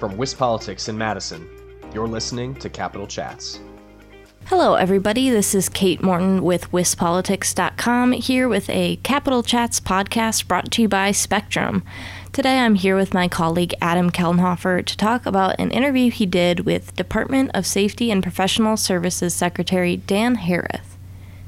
From WisPolitics in Madison, you're listening to Capitol Chats. Hello, everybody. This is Kate Morton with WisPolitics.com here with a Capitol Chats podcast brought to you by Spectrum. Today I'm here with my colleague Adam Kellenhofer to talk about an interview he did with Department of Safety and Professional Services Secretary Dan Hereth.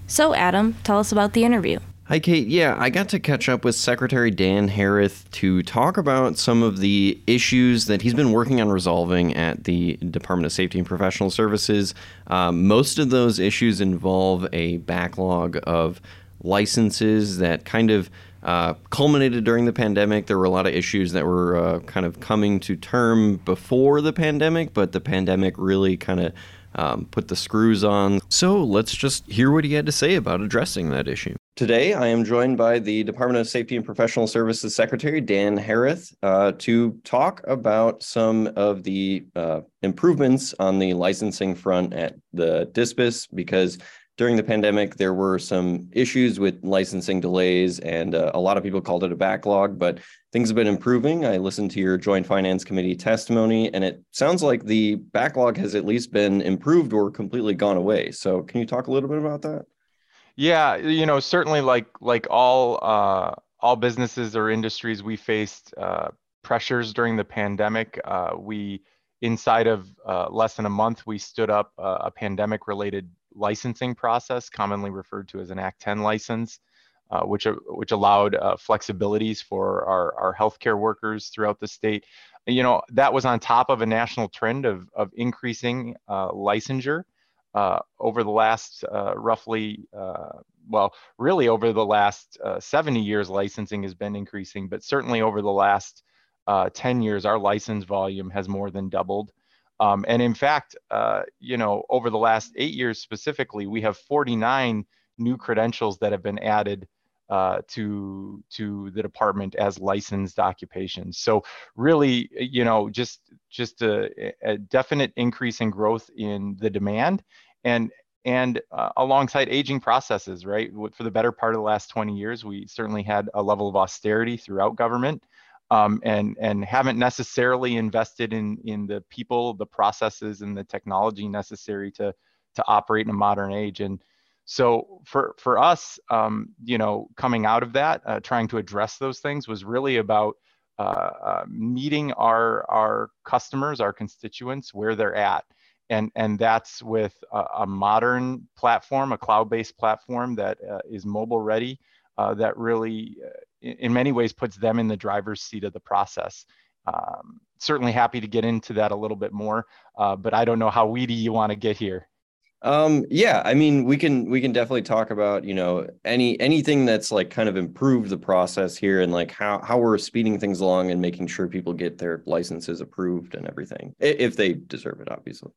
So, Adam, tell us about the interview. Hi, Kate. Yeah, I got to catch up with Secretary Dan Hereth to talk about some of the issues that he's been working on resolving at the Department of Safety and Professional Services. Um, most of those issues involve a backlog of licenses that kind of uh, culminated during the pandemic. There were a lot of issues that were uh, kind of coming to term before the pandemic, but the pandemic really kind of um, put the screws on. So let's just hear what he had to say about addressing that issue. Today, I am joined by the Department of Safety and Professional Services Secretary, Dan Hereth, uh, to talk about some of the uh, improvements on the licensing front at the DSPS because during the pandemic, there were some issues with licensing delays, and uh, a lot of people called it a backlog, but things have been improving. I listened to your Joint Finance Committee testimony, and it sounds like the backlog has at least been improved or completely gone away. So, can you talk a little bit about that? Yeah, you know, certainly like like all uh, all businesses or industries, we faced uh, pressures during the pandemic. Uh, we inside of uh, less than a month, we stood up a pandemic related licensing process, commonly referred to as an Act 10 license, uh, which, uh, which allowed uh, flexibilities for our, our healthcare workers throughout the state. You know, that was on top of a national trend of, of increasing uh, licensure uh, over the last uh, roughly, well, really over the last 70 years, licensing has been increasing, but certainly over the last 10 years, our license volume has more than doubled. Um, and in fact, uh, you know, over the last eight years specifically, we have 49 new credentials that have been added uh, to to the department as licensed occupations. So really, you know, just just a, a definite increase in growth in the demand, and and uh, alongside aging processes, right? For the better part of the last 20 years, we certainly had a level of austerity throughout government um, and and haven't necessarily invested in in the people, the processes, and the technology necessary to to operate in a modern age. And so for for us, um, you know, coming out of that, uh, trying to address those things was really about uh, uh, meeting our our customers, our constituents, where they're at. And, and that's with a, a modern platform, a cloud-based platform that uh, is mobile ready, uh, that really uh, in many ways puts them in the driver's seat of the process. Um, certainly happy to get into that a little bit more, uh, but I don't know how weedy you want to get here. Um, yeah, I mean, we can we can definitely talk about you know any anything that's like kind of improved the process here and like how how we're speeding things along and making sure people get their licenses approved and everything if they deserve it, obviously.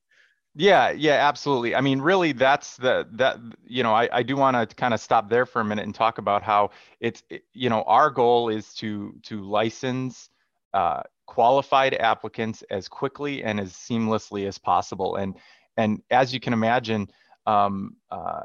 Yeah, yeah, absolutely. I mean, really, that's the that you know, I, I do want to kind of stop there for a minute and talk about how it's you know our goal is to to license uh, qualified applicants as quickly and as seamlessly as possible. And and as you can imagine, um, uh,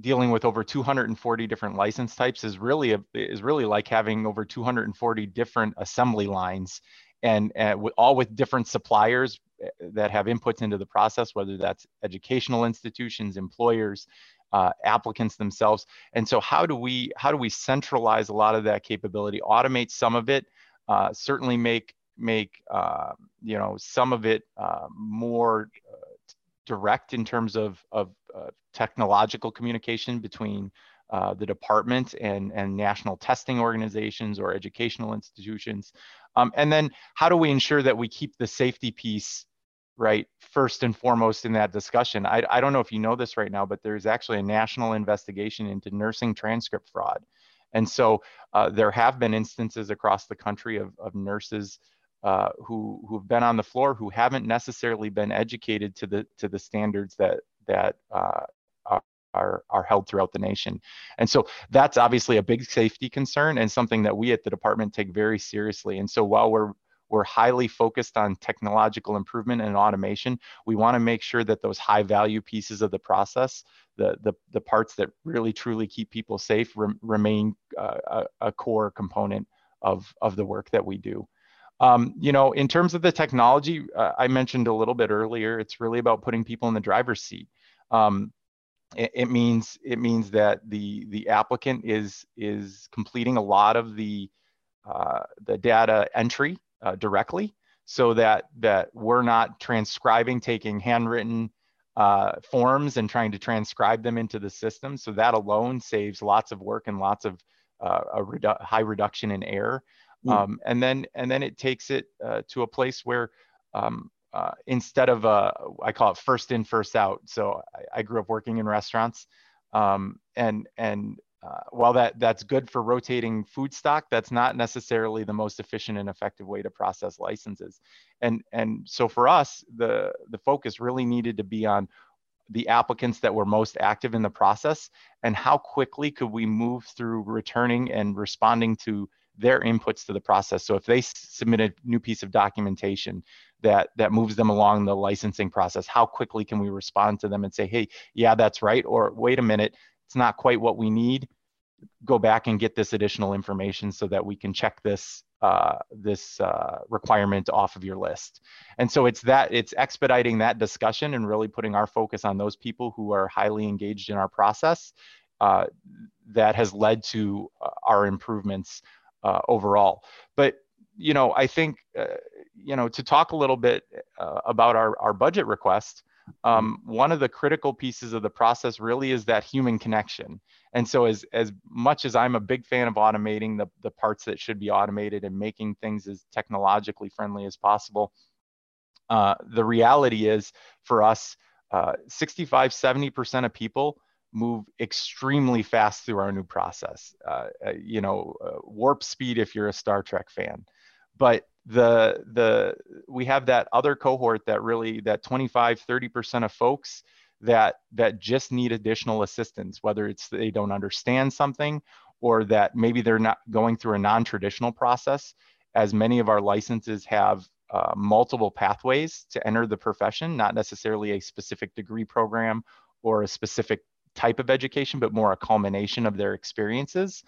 dealing with over 240 different license types is really a, is really like having over 240 different assembly lines and, and all with different suppliers Eh, that have inputs into the process, whether that's educational institutions, employers, uh, applicants themselves. And so how do we how do we centralize a lot of that capability, automate some of it, uh, certainly make make uh, you know some of it uh, more uh, direct in terms of of uh, technological communication between uh, the department and, and national testing organizations or educational institutions. Um, and then how do we ensure that we keep the safety piece right first and foremost in that discussion? I, I don't know if you know this right now but there's actually a national investigation into nursing transcript fraud. And so uh, there have been instances across the country of, of nurses uh, who who've been on the floor who haven't necessarily been educated to the to the standards that that uh, are, are held throughout the nation. And so that's obviously a big safety concern and something that we at the department take very seriously. And so while we're we're highly focused on technological improvement and automation. We want to make sure that those high value pieces of the process, the, the, the parts that really truly keep people safe, remain uh, a, a, core component of, of the work that we do. Um, you know, in terms of the technology, uh, I mentioned a little bit earlier, it's really about putting people in the driver's seat. Um, it, it, means it means that the the applicant is is completing a lot of the uh, the data entry uh, directly, so that that we're not transcribing, taking handwritten uh, forms and trying to transcribe them into the system. So that alone saves lots of work and lots of uh, a redu high reduction in error. Mm. Um, and then and then it takes it uh, to a place where um, uh, instead of uh, I call it first in first out. So I, I grew up working in restaurants, um, and and uh, while that that's good for rotating food stock, that's not necessarily the most efficient and effective way to process licenses. And and so for us, the the focus really needed to be on the applicants that were most active in the process and how quickly could we move through returning and responding to their inputs to the process. So if they submit a new piece of documentation that that moves them along the licensing process, how quickly can we respond to them and say, hey, yeah, that's right, or wait a minute, it's not quite what we need. Go back and get this additional information so that we can check this uh, this uh, requirement off of your list. And so it's that it's expediting that discussion and really putting our focus on those people who are highly engaged in our process uh, that has led to uh, our improvements uh, overall. But you know, I think uh, you know to talk a little bit uh, about our our budget request. Um, one of the critical pieces of the process really is that human connection. And so, as as much as I'm a big fan of automating the the parts that should be automated and making things as technologically friendly as possible, uh, the reality is for us, uh, 65, 70% of people move extremely fast through our new process. Uh, uh, you know, uh, warp speed if you're a Star Trek fan. But the the we have that other cohort that really that 25 30% of folks that that just need additional assistance whether it's they don't understand something or that maybe they're not going through a non-traditional process as many of our licenses have uh, multiple pathways to enter the profession not necessarily a specific degree program or a specific type of education, but more a culmination of their experiences.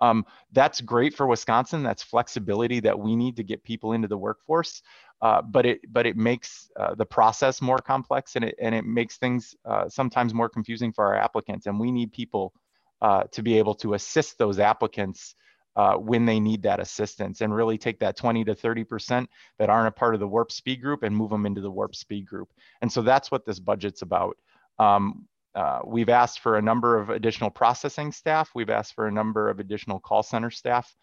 Um, that's great for Wisconsin. That's flexibility that we need to get people into the workforce. Uh, but it but it makes uh, the process more complex and it and it makes things uh, sometimes more confusing for our applicants. And we need people uh, to be able to assist those applicants uh, when they need that assistance and really take that 20 to 30 percent that aren't a part of the warp speed group and move them into the warp speed group. And so that's what this budget's about. Um, uh, we've asked for a number of additional processing staff. We've asked for a number of additional call center staff.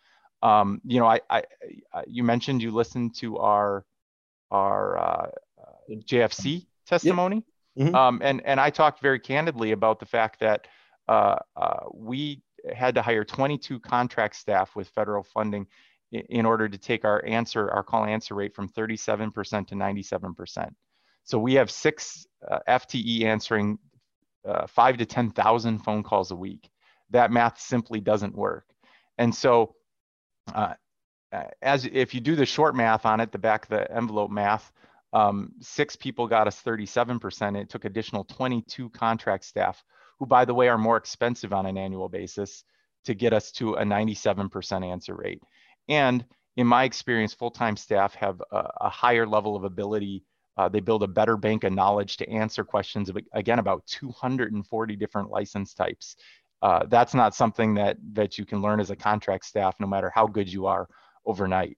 Um, you know, I, I, I, you mentioned you listened to our our uh, JFC testimony, yep. mm-hmm. um, and and I talked very candidly about the fact that uh, uh we had to hire 22 contract staff with federal funding in, in order to take our answer our call answer rate from 37% to 97%. So we have six uh, FTE answering uh, five to 10,000 phone calls a week. That math simply doesn't work. And so uh, as if you do the short math on it, the back of the envelope math, um, six people got us 37%. It took additional 22 contract staff, who by the way are more expensive on an annual basis, to get us to a 97% answer rate. And in my experience, full-time staff have a, a higher level of ability uh, they build a better bank of knowledge to answer questions of, again about 240 different license types. Uh, that's not something that that you can learn as a contract staff, no matter how good you are overnight.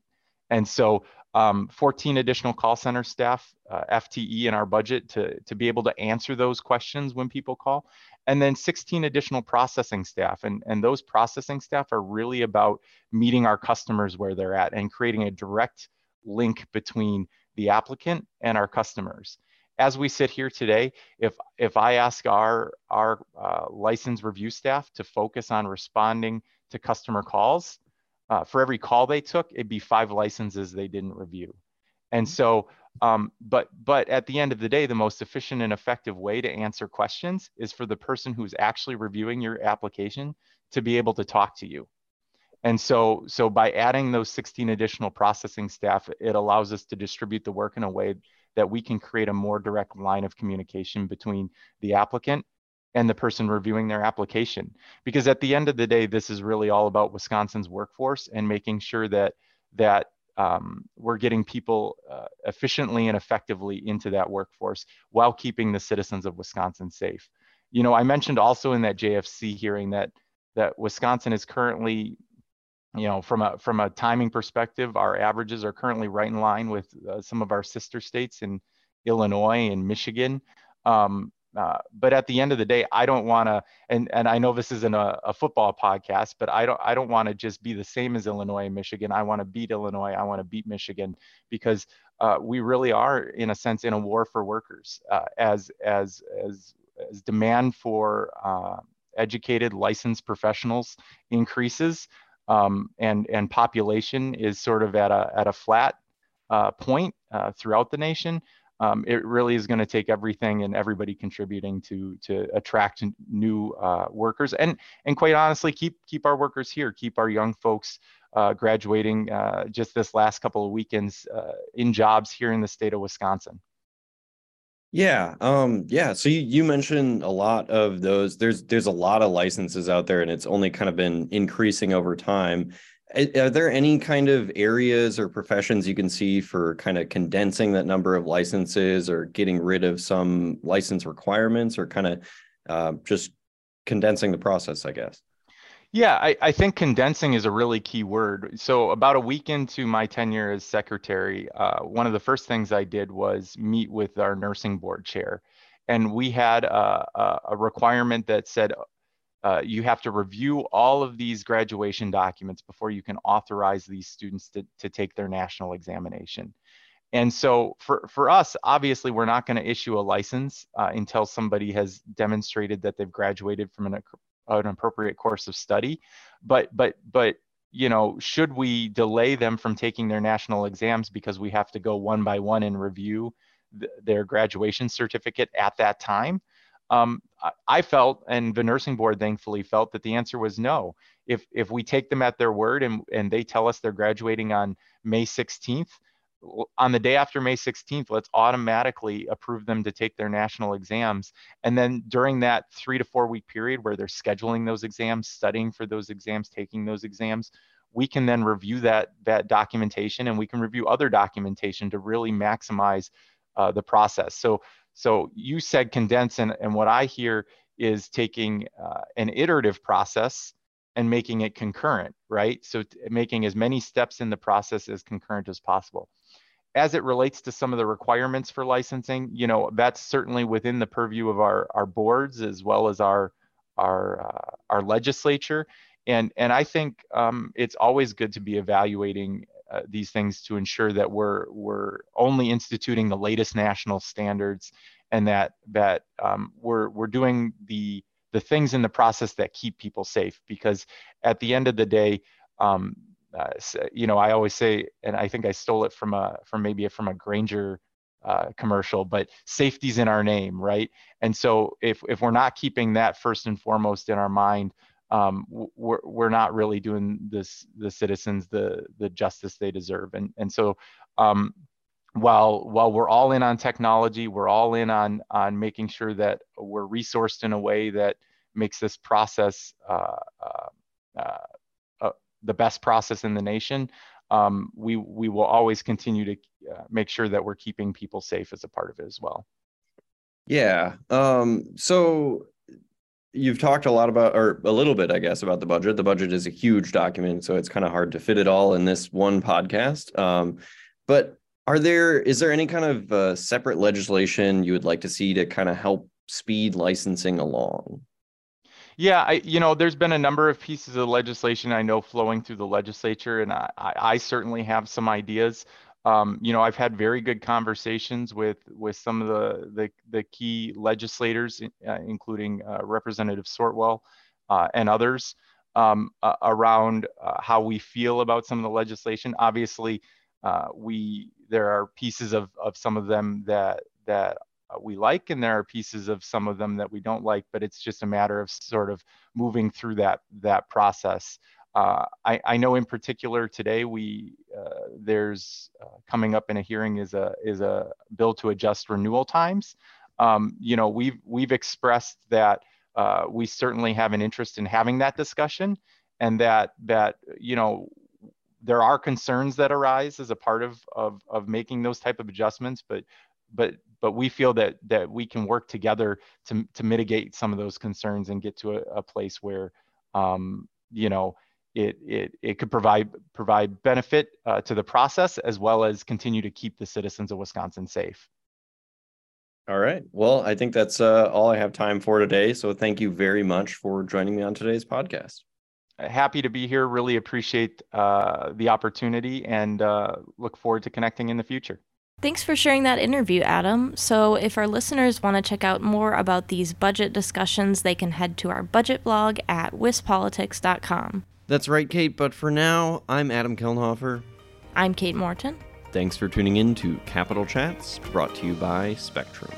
And so, um, 14 additional call center staff, uh, FTE in our budget to to be able to answer those questions when people call, and then 16 additional processing staff. And and those processing staff are really about meeting our customers where they're at and creating a direct link between the applicant and our customers. As we sit here today, if, if I ask our, our uh, license review staff to focus on responding to customer calls, uh, for every call they took, it'd be five licenses they didn't review. And so, um, but but at the end of the day, the most efficient and effective way to answer questions is for the person who's actually reviewing your application to be able to talk to you. And so, so by adding those 16 additional processing staff, it allows us to distribute the work in a way that we can create a more direct line of communication between the applicant and the person reviewing their application. Because at the end of the day, this is really all about Wisconsin's workforce and making sure that that um, we're getting people uh, efficiently and effectively into that workforce while keeping the citizens of Wisconsin safe. You know, I mentioned also in that JFC hearing that that Wisconsin is currently, you know, from a from a timing perspective, our averages are currently right in line with uh, some of our sister states in Illinois and Michigan. Um, uh, but at the end of the day, I don't want to, and and I know this isn't a, a football podcast, but I don't I don't want to just be the same as Illinois and Michigan. I want to beat Illinois. I want to beat Michigan because uh, we really are, in a sense, in a war for workers. Uh, as as as as demand for uh, educated, licensed professionals increases, um, and and population is sort of at a at a flat uh, point uh, throughout the nation um, it really is going to take everything and everybody contributing to to attract new uh, workers and and quite honestly keep keep our workers here keep our young folks uh, graduating uh, just this last couple of weekends uh, in jobs here in the state of Wisconsin. Yeah, um, yeah. So you, you mentioned a lot of those. There's there's a lot of licenses out there, and it's only kind of been increasing over time. Are there any kind of areas or professions you can see for kind of condensing that number of licenses or getting rid of some license requirements or kind of uh, just condensing the process, I guess? Yeah, I, I, think condensing is a really key word. So, about a week into my tenure as secretary, uh, one of the first things I did was meet with our nursing board chair. And we had a, a requirement that said uh, you have to review all of these graduation documents before you can authorize these students to, to take their national examination. And so for, for us, obviously, we're not going to issue a license uh, until somebody has demonstrated that they've graduated from an, an appropriate course of study. But, but, but, you know, should we delay them from taking their national exams because we have to go one by one and review th their graduation certificate at that time? Um, I felt, and the nursing board thankfully felt that the answer was no. If if we take them at their word and and they tell us they're graduating on May 16th, on the day after May 16th, let's automatically approve them to take their national exams. And then during that three to four week period where they're scheduling those exams, studying for those exams, taking those exams, we can then review that that documentation and we can review other documentation to really maximize uh, the process. So so you said condense, and, and what I hear is taking uh, an iterative process and making it concurrent, right? So making as many steps in the process as concurrent as possible. As it relates to some of the requirements for licensing, you know, that's certainly within the purview of our, our boards as well as our, our, uh, our legislature. And, and I think um, it's always good to be evaluating uh, these things to ensure that we're we're only instituting the latest national standards and that that um, we're we're doing the the things in the process that keep people safe because at the end of the day um, uh, you know i always say and i think i stole it from a from maybe from a grainger uh, commercial but safety's in our name right? And so if if we're not keeping that first and foremost in our mind um, we're, we're not really doing this the citizens the the justice they deserve. And and so um, while while we're all in on technology we're all in on on making sure that we're resourced in a way that makes this process uh, uh, uh the best process in the nation um, we we will always continue to uh, make sure that we're keeping people safe as a part of it as well yeah um, so you've talked a lot about, or a little bit, I guess, about the budget. The budget is a huge document, so it's kind of hard to fit it all in this one podcast. Um, but are there, is there any kind of uh, separate legislation you would like to see to kind of help speed licensing along? Yeah, I, you know, there's been a number of pieces of legislation I know flowing through the legislature, and I, I certainly have some ideas. Um, you know, I've had very good conversations with with some of the the, the key legislators, uh, including uh, Representative Sortwell uh, and others, um, around uh, how we feel about some of the legislation. Obviously, uh, we there are pieces of of some of them that that we like, and there are pieces of some of them that we don't like. But it's just a matter of sort of moving through that that process. Uh, I, I, know in particular today we uh, there's uh, coming up in a hearing is a is a bill to adjust renewal times. Um, you know we've we've expressed that uh, we certainly have an interest in having that discussion, and that that you know there are concerns that arise as a part of, of, of making those type of adjustments, but but but we feel that that we can work together to to mitigate some of those concerns and get to a, a place where um, you know it it it could provide provide benefit uh, to the process as well as continue to keep the citizens of Wisconsin safe. All right. Well, I think that's uh, all I have time for today. So thank you very much for joining me on today's podcast. Happy to be here. Really appreciate uh, the opportunity and uh, look forward to connecting in the future. Thanks for sharing that interview, Adam. So, if our listeners want to check out more about these budget discussions, they can head to our budget blog at wispolitics.com. That's right, Kate. But for now, I'm Adam Kelnhofer. I'm Kate Morton. Thanks for tuning in to Capitol Chats, brought to you by Spectrum.